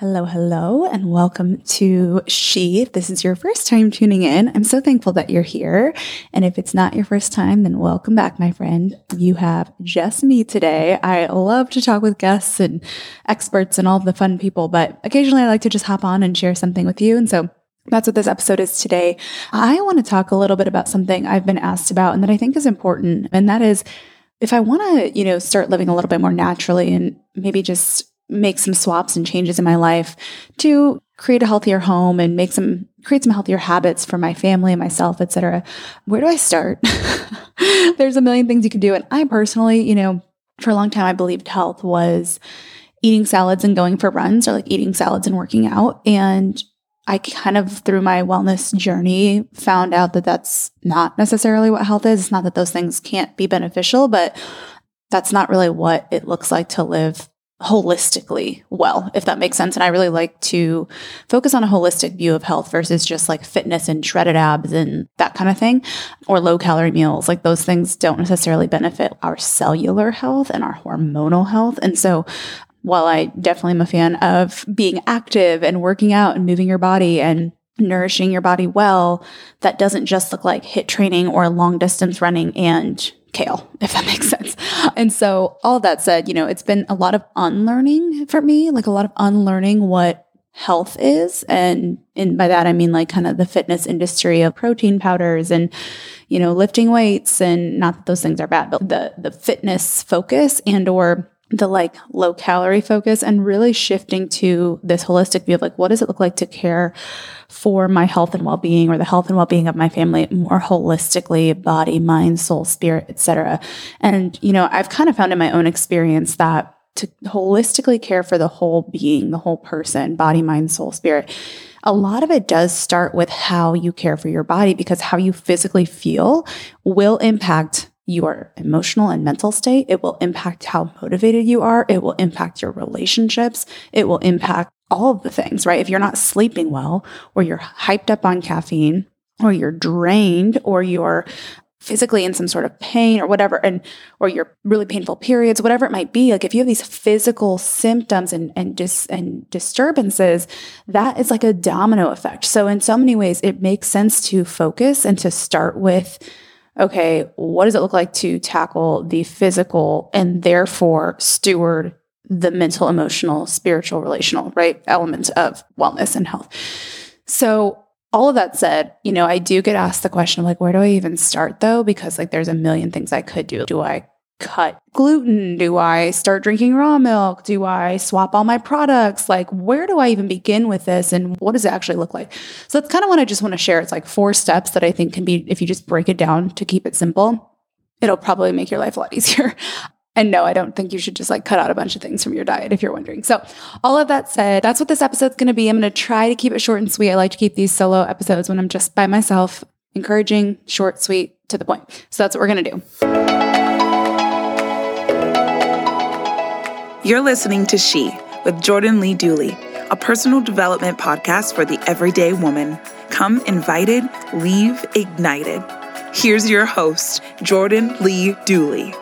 Hello, hello, and welcome to She. If this is your first time tuning in, I'm so thankful that you're here. And if it's not your first time, then welcome back, my friend. You have just me today. I love to talk with guests and experts and all the fun people, but occasionally I like to just hop on and share something with you. And so that's what this episode is today. I want to talk a little bit about something I've been asked about and that I think is important. And that is if I want to, you know, start living a little bit more naturally and maybe just make some swaps and changes in my life to create a healthier home and make some create some healthier habits for my family and myself etc where do i start? There's a million things you can do. And i personally you know for a long time i believed health was eating salads and going for runs or like eating salads and working out. And I kind of through my wellness journey found out that that's not necessarily what health is. It's not that those things can't be beneficial, but that's not really what it looks like to live holistically well, if that makes sense. And I really like to focus on a holistic view of health versus just like fitness and shredded abs and that kind of thing, or low calorie meals. Like those things don't necessarily benefit our cellular health and our hormonal health. And so while I definitely am a fan of being active and working out and moving your body and nourishing your body well, that doesn't just look like HIIT training or long distance running and kale, if that makes sense. And so, all that said, you know, it's been a lot of unlearning for me, like a lot of unlearning what health is. And, and by that, I mean like kind of the fitness industry of protein powders and, you know, lifting weights and not that those things are bad, but the, the fitness focus and or the like low calorie focus and really shifting to this holistic view of like what does it look like to care for my health and well-being or the health and well-being of my family more holistically body mind soul spirit etc and you know i've kind of found in my own experience that to holistically care for the whole being the whole person body mind soul spirit a lot of it does start with how you care for your body because how you physically feel will impact your emotional and mental state. It will impact how motivated you are. It will impact your relationships. It will impact all of the things, right? If you're not sleeping well, or you're hyped up on caffeine, or you're drained, or you're physically in some sort of pain or whatever and or your really painful periods whatever it might be like if you have these physical symptoms and and dis and disturbances that is like a domino effect so in so many ways it makes sense to focus and to start with okay, what does it look like to tackle the physical and therefore steward the mental, emotional, spiritual, relational, right? Elements of wellness and health. So, all of that said, you know, I do get asked the question of like, where do I even start though? Because like there's a million things I could do. Do I cut gluten? Do I start drinking raw milk? Do I swap all my products? Like, where do I even begin with this? And what does it actually look like? So that's kind of what I just want to share. It's like four steps that I think can be, if you just break it down to keep it simple, it'll probably make your life a lot easier. And no, I don't think you should just like cut out a bunch of things from your diet if you're wondering. So, all of that said, that's what this episode's to be. I'm to try to keep it short and sweet. I like to keep these solo episodes when I'm just by myself, encouraging, short, sweet, to the point. So, that's what we're to do. You're listening to She with Jordan Lee Dooley, a personal development podcast for the everyday woman. Come invited, leave ignited. Here's your host, Jordan Lee Dooley.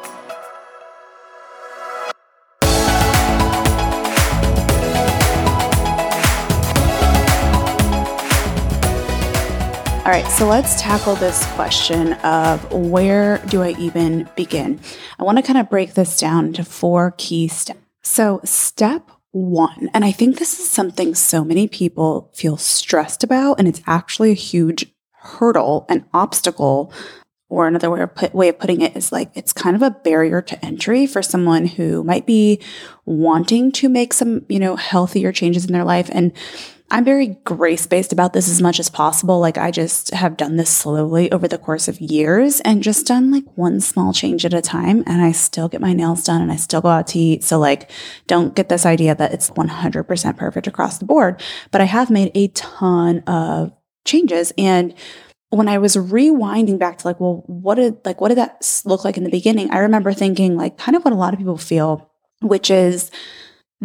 All right, so let's tackle this question of where do I even begin? I want to kind of break this down into four key steps So, step one, and I think this is something so many people feel stressed about, and it's actually a huge hurdle and obstacle or another way of, put, way of putting it is like it's kind of a barrier to entry for someone who might be wanting to make some, you know, healthier changes in their life. And I'm very grace based about this as much as possible. Like, I just have done this slowly over the course of years and just done like one small change at a time. And I still get my nails done and I still go out to eat. So, like, don't get this idea that it's 100% perfect across the board. But I have made a ton of changes. And when I was rewinding back to like, well, what did like what did that look like in the beginning? I remember thinking like kind of what a lot of people feel, which is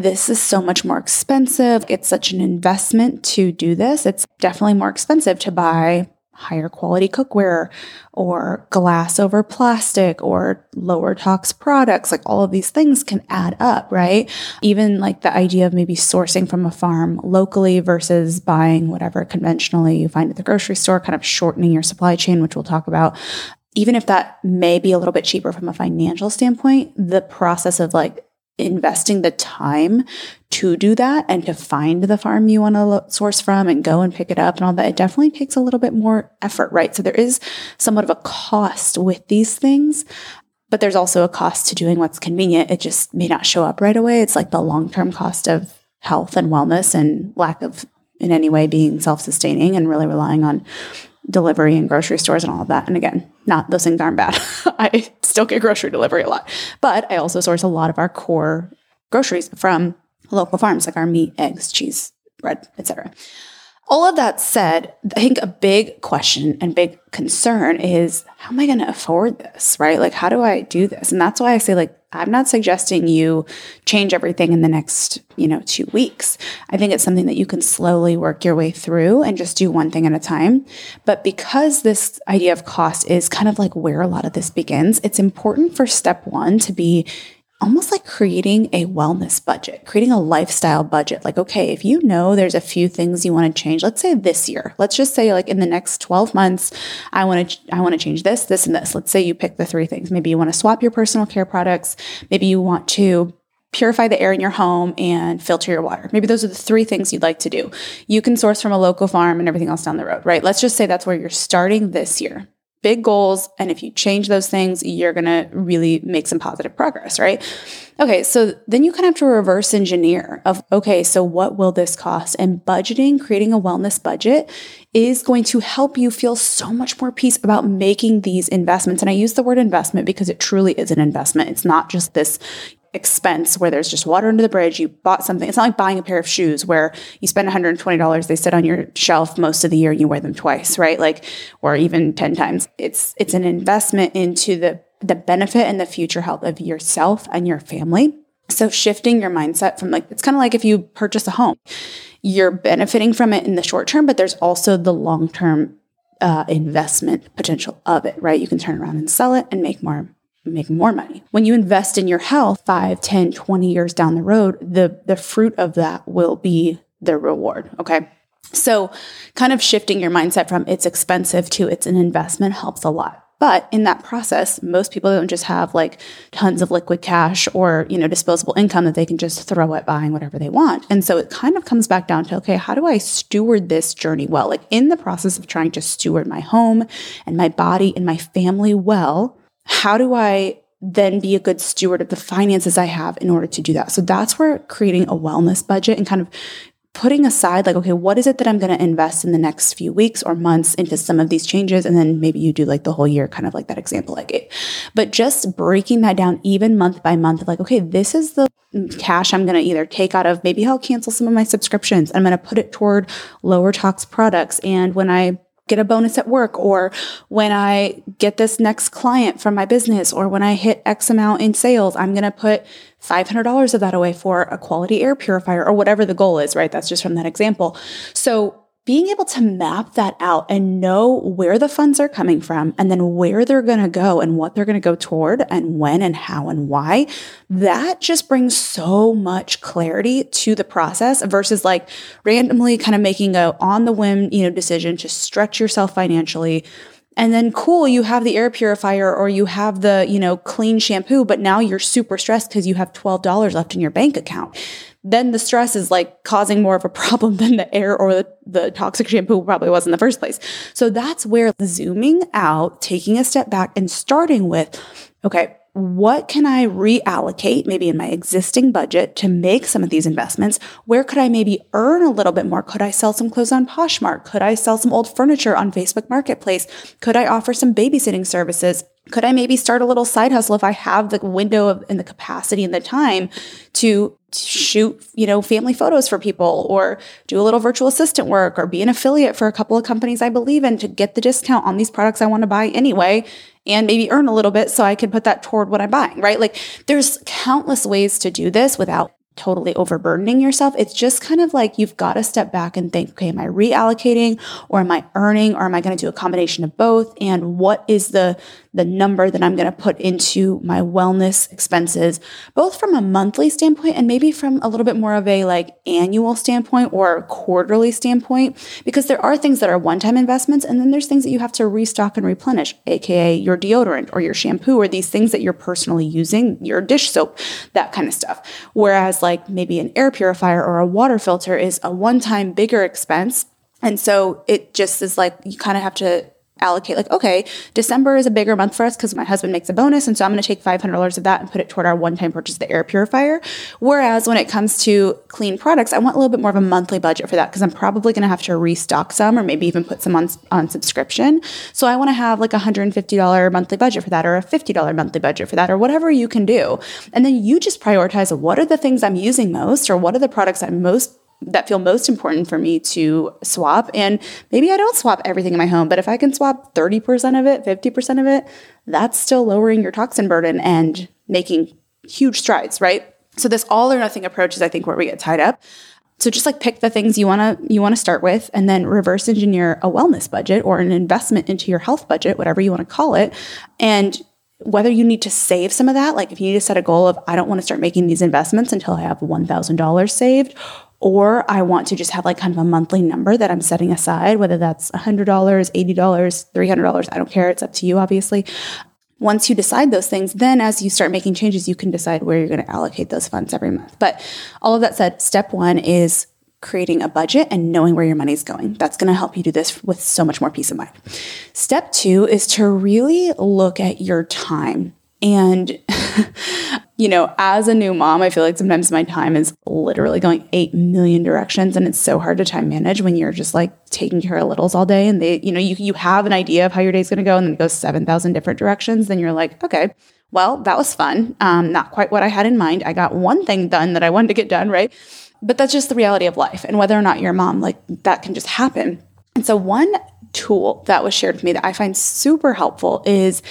this is so much more expensive. It's such an investment to do this. It's definitely more expensive to buy higher quality cookware or glass over plastic or lower tox products like all of these things can add up right even like the idea of maybe sourcing from a farm locally versus buying whatever conventionally you find at the grocery store kind of shortening your supply chain which we'll talk about even if that may be a little bit cheaper from a financial standpoint the process of like investing the time to do that and to find the farm you want to source from and go and pick it up and all that, it definitely takes a little bit more effort, right? So there is somewhat of a cost with these things, but there's also a cost to doing what's convenient. It just may not show up right away. It's like the long term cost of health and wellness and lack of in any way being self sustaining and really relying on delivery and grocery stores and all of that. And again, not those things aren't bad. I still get grocery delivery a lot, but I also source a lot of our core groceries from local farms, like our meat, eggs, cheese, bread, etc. All of that said, I think a big question and big concern is how am I going to afford this, right? Like, how do I do this? And that's why I say, like, I'm not suggesting you change everything in the next, you know, two weeks. I think it's something that you can slowly work your way through and just do one thing at a time. But because this idea of cost is kind of like where a lot of this begins, it's important for step one to be almost like creating a wellness budget, creating a lifestyle budget. Like, okay, if you know there's a few things you want to change, let's say this year, let's just say like in the next 12 months, I want to, I want to change this, this, and this. Let's say you pick the three things. Maybe you want to swap your personal care products. Maybe you want to purify the air in your home and filter your water. Maybe those are the three things you'd like to do. You can source from a local farm and everything else down the road, right? Let's just say that's where you're starting this year big goals. And if you change those things, you're going to really make some positive progress, right? Okay. So then you kind of have to reverse engineer of, okay, so what will this cost? And budgeting, creating a wellness budget is going to help you feel so much more peace about making these investments. And I use the word investment because it truly is an investment. It's not just this, expense where there's just water under the bridge. You bought something. It's not like buying a pair of shoes where you spend $120. They sit on your shelf most of the year and you wear them twice, right? Like, or even 10 times. It's, it's an investment into the, the benefit and the future health of yourself and your family. So shifting your mindset from like, it's kind of like if you purchase a home, you're benefiting from it in the short term, but there's also the long term uh, investment potential of it, right? You can turn around and sell it and make more make more money. When you invest in your health 5, 10, 20 years down the road, the the fruit of that will be the reward, okay? So, kind of shifting your mindset from it's expensive to it's an investment helps a lot. But in that process, most people don't just have like tons of liquid cash or, you know, disposable income that they can just throw at buying whatever they want. And so it kind of comes back down to, okay, how do I steward this journey well? Like in the process of trying to steward my home and my body and my family well, how do I then be a good steward of the finances I have in order to do that? So that's where creating a wellness budget and kind of putting aside, like, okay, what is it that I'm going to invest in the next few weeks or months into some of these changes? And then maybe you do like the whole year, kind of like that example I gave. But just breaking that down even month by month, like, okay, this is the cash I'm going to either take out of, maybe I'll cancel some of my subscriptions. I'm going to put it toward lower tox products. And when I get a bonus at work or when I get this next client from my business or when I hit X amount in sales, I'm going to put $500 of that away for a quality air purifier or whatever the goal is, right? That's just from that example. So being able to map that out and know where the funds are coming from and then where they're going to go and what they're going to go toward and when and how and why, that just brings so much clarity to the process versus like randomly kind of making a on the whim, you know, decision to stretch yourself financially And then cool, you have the air purifier or you have the, you know, clean shampoo, but now you're super stressed because you have $12 left in your bank account. Then the stress is like causing more of a problem than the air or the, the toxic shampoo probably was in the first place. So that's where zooming out, taking a step back and starting with, okay, what can I reallocate maybe in my existing budget to make some of these investments? Where could I maybe earn a little bit more? Could I sell some clothes on Poshmark? Could I sell some old furniture on Facebook Marketplace? Could I offer some babysitting services? Could I maybe start a little side hustle if I have the window of, and the capacity and the time to shoot, you know, family photos for people or do a little virtual assistant work or be an affiliate for a couple of companies I believe in to get the discount on these products I want to buy anyway and maybe earn a little bit so I can put that toward what I'm buying, right? Like there's countless ways to do this without totally overburdening yourself. It's just kind of like you've got to step back and think, okay, am I reallocating or am I earning or am I going to do a combination of both? And what is the the number that I'm going to put into my wellness expenses, both from a monthly standpoint and maybe from a little bit more of a like annual standpoint or quarterly standpoint, because there are things that are one time investments. And then there's things that you have to restock and replenish, AKA your deodorant or your shampoo or these things that you're personally using, your dish soap, that kind of stuff. Whereas like maybe an air purifier or a water filter is a one time bigger expense. And so it just is like you kind of have to allocate like okay december is a bigger month for us because my husband makes a bonus and so i'm going to take $500 of that and put it toward our one-time purchase of the air purifier. Whereas when it comes to clean products i want a little bit more of a monthly budget for that because i'm probably going to have to restock some or maybe even put some on, on subscription. So i want to have like a $150 monthly budget for that or a $50 monthly budget for that or whatever you can do. And then you just prioritize what are the things i'm using most or what are the products i'm most that feel most important for me to swap. And maybe I don't swap everything in my home, but if I can swap 30% of it, 50% of it, that's still lowering your toxin burden and making huge strides, right? So this all or nothing approach is I think where we get tied up. So just like pick the things you want to you want to start with and then reverse engineer a wellness budget or an investment into your health budget, whatever you want to call it. And whether you need to save some of that, like if you need to set a goal of I don't want to start making these investments until I have $1,000 saved or I want to just have like kind of a monthly number that I'm setting aside, whether that's $100, $80, $300, I don't care. It's up to you, obviously. Once you decide those things, then as you start making changes, you can decide where you're going to allocate those funds every month. But all of that said, step one is creating a budget and knowing where your money's going. That's going to help you do this with so much more peace of mind. Step two is to really look at your time. And you know, as a new mom, I feel like sometimes my time is literally going 8 million directions and it's so hard to time manage when you're just like taking care of littles all day and they, you know, you, you have an idea of how your day's going to go and then it goes 7,000 different directions. Then you're like, okay, well, that was fun. Um, not quite what I had in mind. I got one thing done that I wanted to get done, right? But that's just the reality of life. And whether or not you're a mom, like that can just happen. And so one tool that was shared with me that I find super helpful is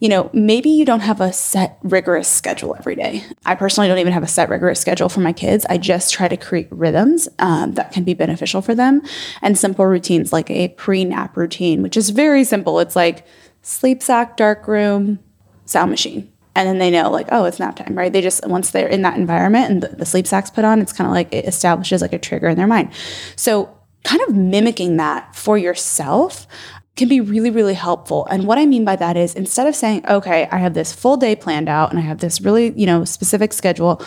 you know, maybe you don't have a set rigorous schedule every day. I personally don't even have a set rigorous schedule for my kids. I just try to create rhythms um, that can be beneficial for them and simple routines like a pre nap routine, which is very simple. It's like sleep sack, dark room, sound machine. And then they know, like, oh, it's nap time, right? They just, once they're in that environment and the, the sleep sack's put on, it's kind of like it establishes like a trigger in their mind. So, kind of mimicking that for yourself can be really, really helpful. And what I mean by that is instead of saying, okay, I have this full day planned out and I have this really, you know, specific schedule,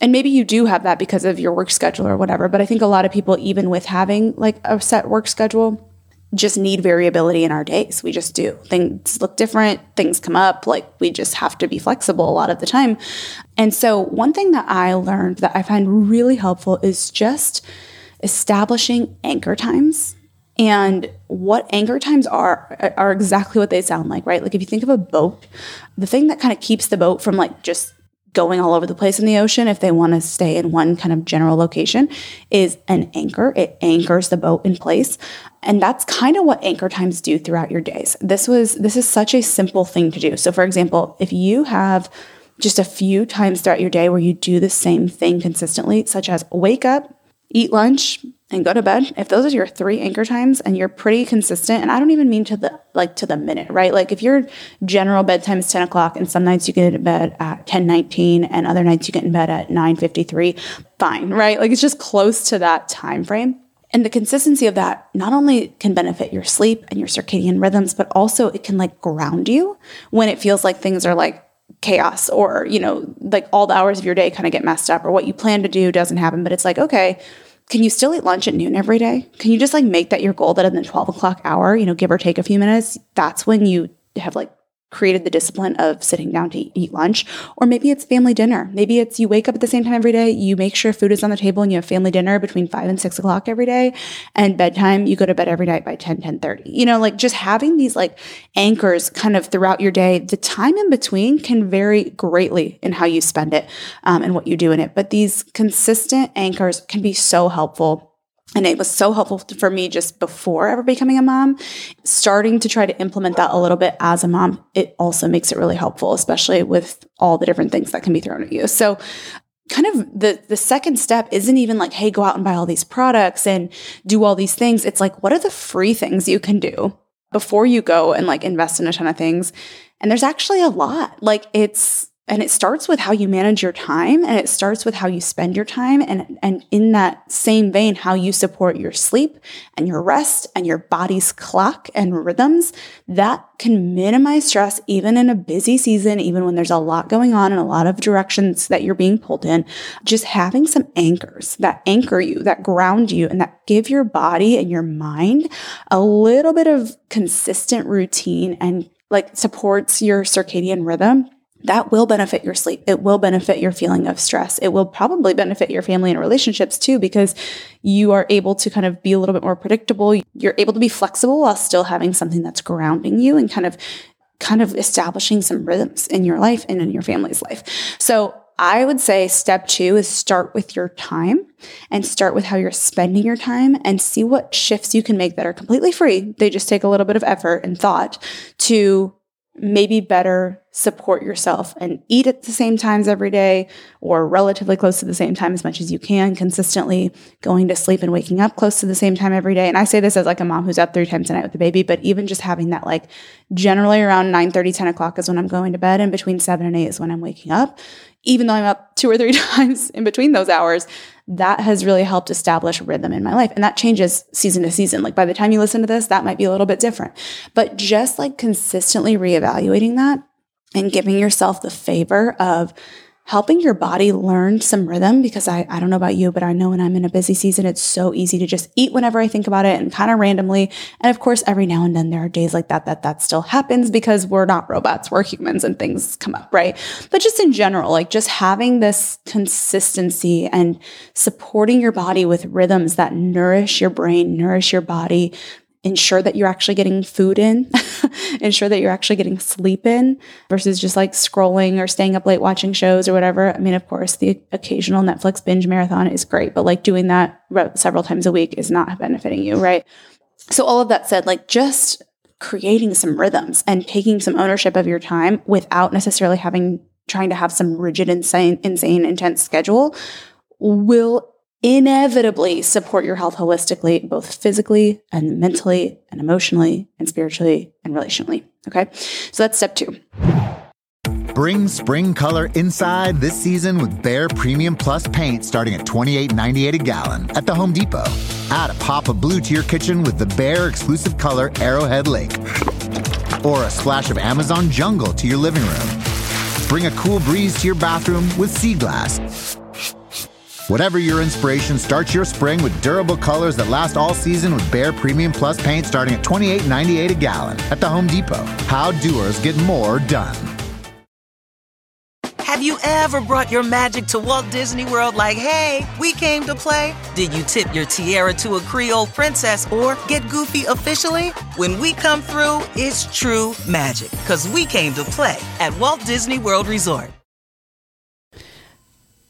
and maybe you do have that because of your work schedule or whatever, but I think a lot of people, even with having like a set work schedule, just need variability in our days. We just do. Things look different, things come up, like we just have to be flexible a lot of the time. And so, one thing that I learned that I find really helpful is just establishing anchor times and what anchor times are are exactly what they sound like, right? Like if you think of a boat, the thing that kind of keeps the boat from like just going all over the place in the ocean if they want to stay in one kind of general location is an anchor. It anchors the boat in place. And that's kind of what anchor times do throughout your days. This was this is such a simple thing to do. So for example, if you have just a few times throughout your day where you do the same thing consistently, such as wake up, eat lunch, and go to bed if those are your three anchor times and you're pretty consistent and i don't even mean to the like to the minute right like if your general bedtime is 10 o'clock and some nights you get in bed at 10 19 and other nights you get in bed at 9 53 fine right like it's just close to that time frame And the consistency of that not only can benefit your sleep and your circadian rhythms, but also it can like ground you when it feels like things are like chaos or, you know, like all the hours of your day kind of get messed up or what you plan to do doesn't happen. But it's like, okay, can you still eat lunch at noon every day? Can you just like make that your goal that in the 12 o'clock hour, you know, give or take a few minutes, that's when you have like created the discipline of sitting down to eat lunch. Or maybe it's family dinner. Maybe it's you wake up at the same time every day, you make sure food is on the table and you have family dinner between five and six o'clock every day. And bedtime, you go to bed every night by 10, 10 30. You know, like just having these like anchors kind of throughout your day, the time in between can vary greatly in how you spend it um, and what you do in it. But these consistent anchors can be so helpful and it was so helpful for me just before ever becoming a mom. Starting to try to implement that a little bit as a mom, it also makes it really helpful, especially with all the different things that can be thrown at you. So kind of the the second step isn't even like hey go out and buy all these products and do all these things it's like what are the free things you can do before you go and like invest in a ton of things and there's actually a lot like it's and it starts with how you manage your time and it starts with how you spend your time and and in that same vein how you support your sleep and your rest and your body's clock and rhythms. That can minimize stress even in a busy season even when there's a lot going on and a lot of directions that you're being pulled in. Just having some anchors that anchor you that ground you and that give your body and your mind a little bit of consistent routine and like supports your circadian rhythm that will benefit your sleep. It will benefit your feeling of stress. It will probably benefit your family and relationships too, because you are able to kind of be a little bit more predictable. You're able to be flexible while still having something that's grounding you and kind of, kind of establishing some rhythms in your life and in your family's life. So I would say step two is start with your time and start with how you're spending your time and see what shifts you can make that are completely free. They just take a little bit of effort and thought to maybe better support yourself and eat at the same times every day or relatively close to the same time as much as you can consistently going to sleep and waking up close to the same time every day. And i say this as like a mom who's up three times a night with the baby but even just having that like generally around 9 30 10 o'clock is when i'm going to bed and between 7 and 8 is when i'm waking up even though i'm up two or three times in between those hours that has really helped establish rhythm in my life. And that changes season to season. Like by the time you listen to this, that might be a little bit different. But just like consistently reevaluating that and giving yourself the favor of helping your body learn some rhythm because I, I don't know about you, but I know when I'm in a busy season, it's so easy to just eat whenever I think about it and kind of randomly. And of course, every now and then there are days like that, that that still happens because we're not robots, we're humans and things come up, right? But just in general, like just having this consistency and supporting your body with rhythms that nourish your brain, nourish your body, ensure that you're actually getting food in, ensure that you're actually getting sleep in versus just like scrolling or staying up late watching shows or whatever. I mean, of course, the occasional Netflix binge marathon is great, but like doing that several times a week is not benefiting you, right? So, all of that said, like just creating some rhythms and taking some ownership of your time without necessarily having trying to have some rigid, insane, insane, intense schedule will inevitably support your health holistically, both physically and mentally and emotionally and spiritually and relationally. Okay. So that's step two. Bring spring color inside this season with Behr Premium Plus paint starting at $28.98 a gallon at the Home Depot. Add a pop of blue to your kitchen with the Behr exclusive color Arrowhead Lake. Or a splash of Amazon Jungle to your living room. Bring a cool breeze to your bathroom with Sea Glass Whatever your inspiration, start your spring with durable colors that last all season with Behr Premium Plus paint starting at $28.98 a gallon at the Home Depot. How doers get more done. Have you ever brought your magic to Walt Disney World like, hey, we came to play? Did you tip your tiara to a Creole princess or get goofy officially? When we come through, it's true magic because we came to play at Walt Disney World Resort.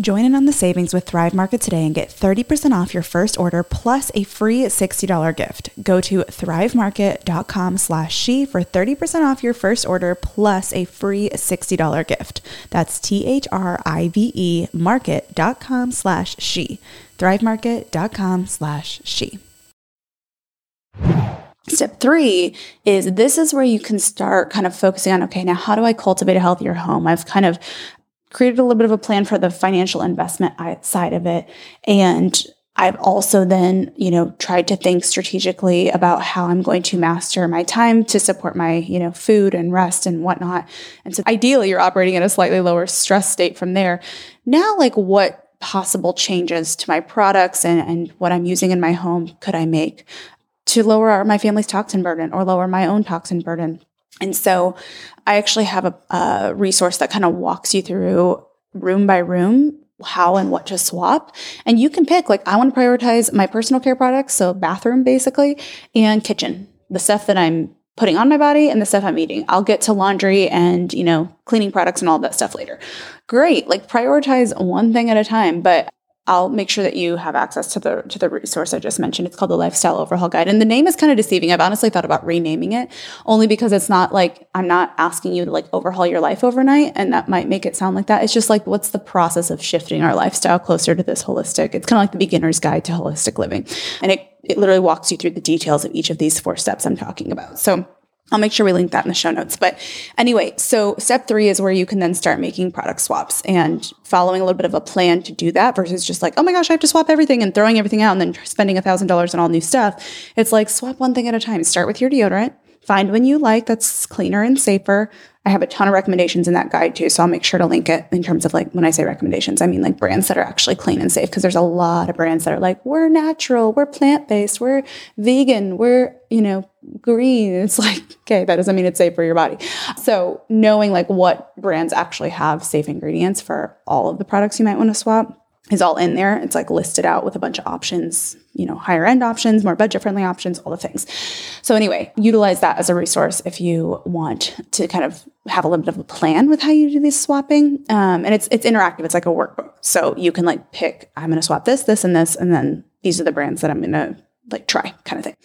Join in on the savings with Thrive Market today and get 30% off your first order plus a free $60 gift. Go to thrivemarket.com slash she for 30% off your first order plus a free $60 gift. That's T-H-R-I-V-E market.com slash she. thrivemarket.com slash she. Step three is this is where you can start kind of focusing on okay, now how do I cultivate a healthier home? I've kind of created a little bit of a plan for the financial investment side of it. And I've also then, you know, tried to think strategically about how I'm going to master my time to support my, you know, food and rest and whatnot. And so ideally you're operating at a slightly lower stress state from there. Now, like what possible changes to my products and, and what I'm using in my home could I make to lower my family's toxin burden or lower my own toxin burden? And so I actually have a, a resource that kind of walks you through room by room how and what to swap. And you can pick, like, I want to prioritize my personal care products, so bathroom basically, and kitchen, the stuff that I'm putting on my body and the stuff I'm eating. I'll get to laundry and, you know, cleaning products and all that stuff later. Great. Like prioritize one thing at a time, but I'll make sure that you have access to the to the resource I just mentioned. It's called the Lifestyle Overhaul Guide, and the name is kind of deceiving. I've honestly thought about renaming it only because it's not like I'm not asking you to like overhaul your life overnight, and that might make it sound like that. It's just like what's the process of shifting our lifestyle closer to this holistic. It's kind of like the beginner's guide to holistic living, and it it literally walks you through the details of each of these four steps I'm talking about. So I'll make sure we link that in the show notes. But anyway, so step three is where you can then start making product swaps and following a little bit of a plan to do that versus just like, oh my gosh, I have to swap everything and throwing everything out and then spending a thousand dollars on all new stuff. It's like swap one thing at a time. Start with your deodorant, find one you like that's cleaner and safer. I have a ton of recommendations in that guide too. So I'll make sure to link it in terms of like when I say recommendations, I mean like brands that are actually clean and safe because there's a lot of brands that are like, we're natural, we're plant based, we're vegan, we're, you know, green. It's like, okay, that doesn't mean it's safe for your body. So knowing like what brands actually have safe ingredients for all of the products you might want to swap is all in there. It's like listed out with a bunch of options, you know, higher end options, more budget friendly options, all the things. So, anyway, utilize that as a resource if you want to kind of have a little bit of a plan with how you do this swapping. Um, and it's it's interactive. It's like a workbook. So you can like pick, I'm going to swap this, this, and this, and then these are the brands that I'm going to like try, kind of thing.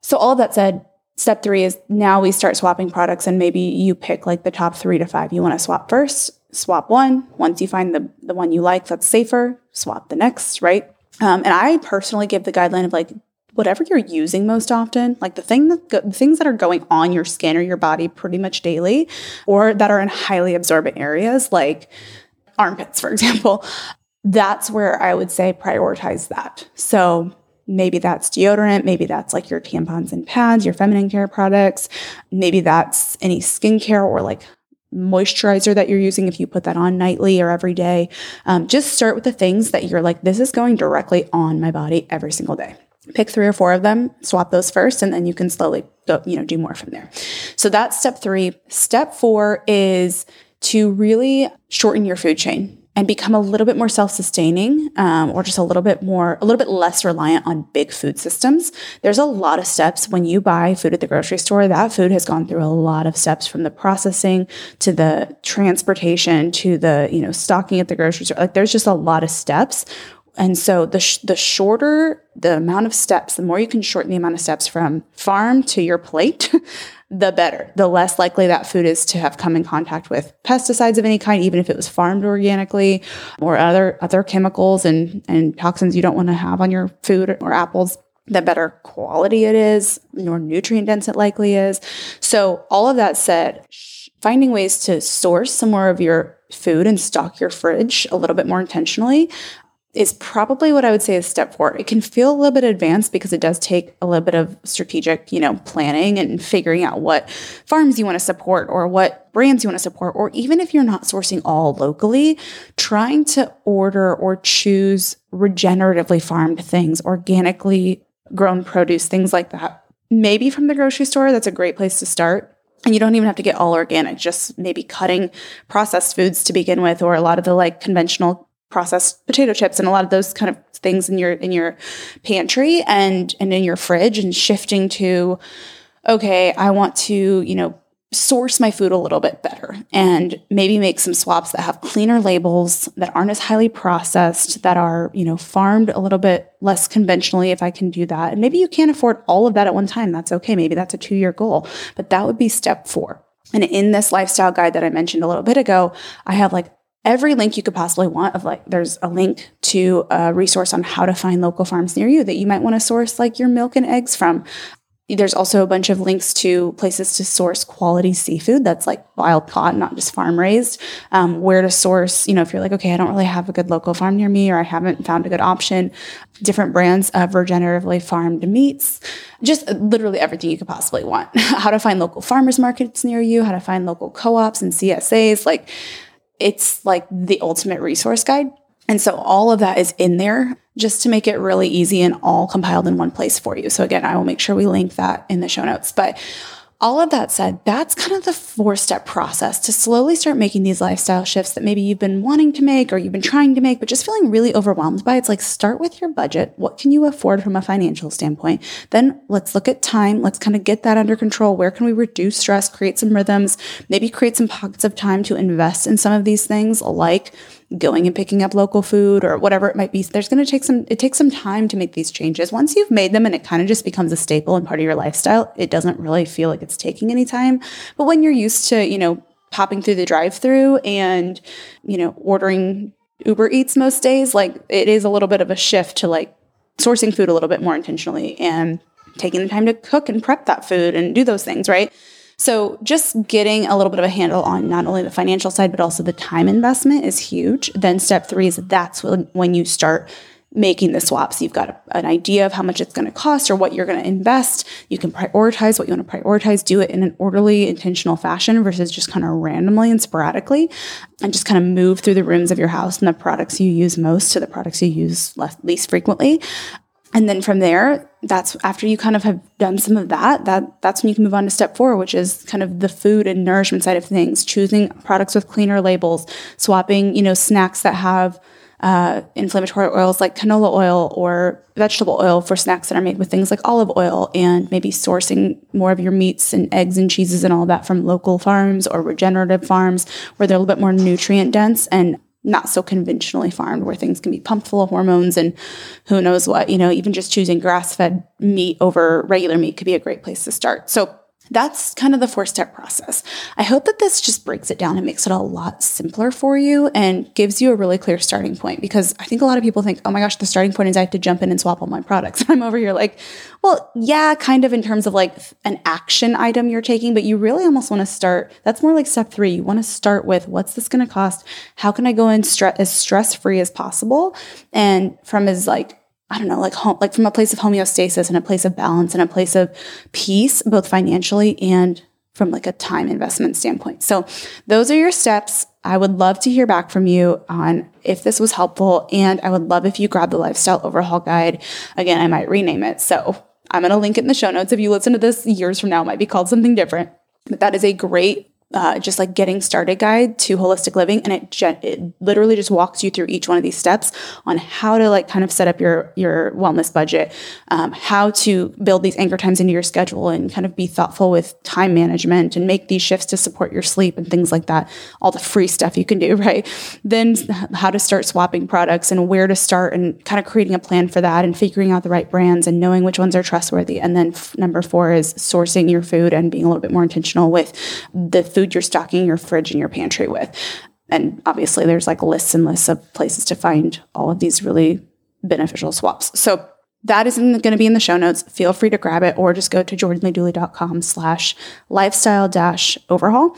So, all of that said, step three is now we start swapping products, and maybe you pick like the top three to five you want to swap first swap one. Once you find the, the one you like that's safer, swap the next, right? Um, and I personally give the guideline of like whatever you're using most often, like the thing that go- the things that are going on your skin or your body pretty much daily, or that are in highly absorbent areas like armpits, for example. That's where I would say prioritize that. So Maybe that's deodorant. Maybe that's like your tampons and pads, your feminine care products. Maybe that's any skincare or like moisturizer that you're using if you put that on nightly or every day. Um, just start with the things that you're like, this is going directly on my body every single day. Pick three or four of them, swap those first, and then you can slowly go, you know, do more from there. So that's step three. Step four is to really shorten your food chain and become a little bit more self-sustaining um, or just a little bit more a little bit less reliant on big food systems. There's a lot of steps. When you buy food at the grocery store that food has gone through a lot of steps from the processing to the transportation to the you know stocking at the grocery store. Like there's just a lot of steps. And so the sh- the shorter the amount of steps the more you can shorten the amount of steps from farm to your plate the better. The less likely that food is to have come in contact with pesticides of any kind, even if it was farmed organically or other other chemicals and, and toxins you don't want to have on your food or apples. The better quality it is, more nutrient dense it likely is. So, all of that said, finding ways to source some more of your food and stock your fridge a little bit more intentionally is probably what I would say is step four. It can feel a little bit advanced because it does take a little bit of strategic, you know, planning and figuring out what farms you want to support or what brands you want to support, or even if you're not sourcing all locally, trying to order or choose regeneratively farmed things, organically grown produce, things like that. Maybe from the grocery store, that's a great place to start. And you don't even have to get all organic, just maybe cutting processed foods to begin with, or a lot of the like conventional processed potato chips and a lot of those kind of things in your in your pantry and and in your fridge and shifting to okay i want to you know source my food a little bit better and maybe make some swaps that have cleaner labels that aren't as highly processed that are you know farmed a little bit less conventionally if i can do that. And maybe you can't afford all of that at one time. That's okay. Maybe that's a two year goal. But that would be step four. And in this lifestyle guide that I mentioned a little bit ago, I have like every link you could possibly want of like there's a link to a resource on how to find local farms near you that you might want to source like your milk and eggs from. There's also a bunch of links to places to source quality seafood that's like wild caught not just farm raised um, where to source you know if you're like okay i don't really have a good local farm near me or i haven't found a good option. Different brands of regeneratively farmed meats just literally everything you could possibly want. How to find local farmers markets near you how to find local co-ops and csas like it's like the ultimate resource guide. And so all of that is in there just to make it really easy and all compiled in one place for you. So again, I will make sure we link that in the show notes. But all of that said, that's kind of the four step process to slowly start making these lifestyle shifts that maybe you've been wanting to make or you've been trying to make, but just feeling really overwhelmed by. It's like start with your budget. What can you afford from a financial standpoint? Then let's look at time. Let's kind of get that under control. Where can we reduce stress, create some rhythms, maybe create some pockets of time to invest in some of these things like going and picking up local food or whatever it might be. There's going to take some, it takes some time to make these changes. Once you've made them and it kind of just becomes a staple and part of your lifestyle, it doesn't really feel like it's taking any time. But when you're used to, you know, popping through the drive through and, you know, ordering Uber Eats most days, like it is a little bit of a shift to like sourcing food a little bit more intentionally and taking the time to cook and prep that food and do those things, right? So, just getting a little bit of a handle on not only the financial side, but also the time investment is huge. Then, step three is that's when you start making the swaps. You've got an idea of how much it's going to cost or what you're going to invest. You can prioritize what you want to prioritize, do it in an orderly, intentional fashion versus just kind of randomly and sporadically, and just kind of move through the rooms of your house and the products you use most to the products you use less, least frequently. And then from there, that's after you kind of have done some of that, that that's when you can move on to step four, which is kind of the food and nourishment side of things, choosing products with cleaner labels, swapping, you know, snacks that have uh, inflammatory oils like canola oil or vegetable oil for snacks that are made with things like olive oil, and maybe sourcing more of your meats and eggs and cheeses and all that from local farms or regenerative farms where they're a little bit more nutrient dense and not so conventionally farmed where things can be pumped full of hormones and who knows what you know even just choosing grass-fed meat over regular meat could be a great place to start. So that's kind of the four step process. I hope that this just breaks it down and makes it a lot simpler for you and gives you a really clear starting point because I think a lot of people think, oh my gosh, the starting point is I have to jump in and swap all my products. I'm over here like, well, yeah, kind of in terms of like an action item you're taking, but you really almost want to start. That's more like step three. You want to start with what's this going to cost? How can I go in stre- as stress free as possible? And from as like I don't know, like home, like from a place of homeostasis and a place of balance and a place of peace, both financially and from like a time investment standpoint. So those are your steps. I would love to hear back from you on if this was helpful. And I would love if you grab the lifestyle overhaul guide. Again, I might rename it. So I'm going to link it in the show notes. If you listen to this years from now, it might be called something different. But that is a great uh, just like getting started guide to holistic living and it, it literally just walks you through each one of these steps on how to like kind of set up your your wellness budget um, how to build these anchor times into your schedule and kind of be thoughtful with time management and make these shifts to support your sleep and things like that. All the free stuff you can do right? Then how to start swapping products and where to start and kind of creating a plan for that and figuring out the right brands and knowing which ones are trustworthy. And then f- number four is sourcing your food and being a little bit more intentional with the food you're stocking your fridge and your pantry with. And obviously, there's like lists and lists of places to find all of these really beneficial swaps. So that is going to be in the show notes. Feel free to grab it or just go to jordanleedooley.com slash lifestyle dash overhaul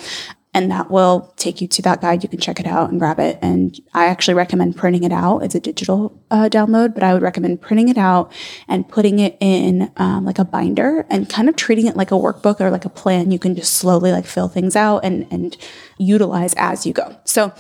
and that will take you to that guide. You can check it out and grab it. And I actually recommend printing it out. It's a digital uh, download, but I would recommend printing it out and putting it in um, like a binder and kind of treating it like a workbook or like a plan. You can just slowly like fill things out and and utilize as you go. So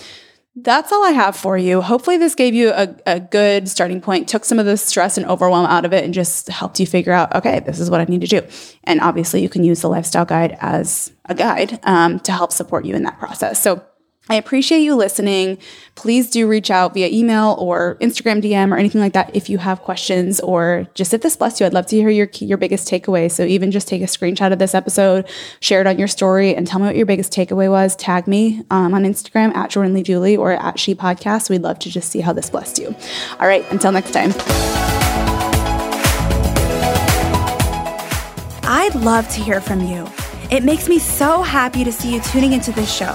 that's all I have for you. Hopefully, this gave you a, a good starting point, took some of the stress and overwhelm out of it, and just helped you figure out, okay, this is what I need to do. And obviously, you can use the lifestyle guide as a guide um, to help support you in that process. So, I appreciate you listening. Please do reach out via email or Instagram DM or anything like that if you have questions or just if this blessed you. I'd love to hear your your biggest takeaway. So even just take a screenshot of this episode, share it on your story, and tell me what your biggest takeaway was. Tag me um, on Instagram at Jordan Lee Dooley or at She Podcast. We'd love to just see how this blessed you. All right, until next time. I'd love to hear from you. It makes me so happy to see you tuning into this show.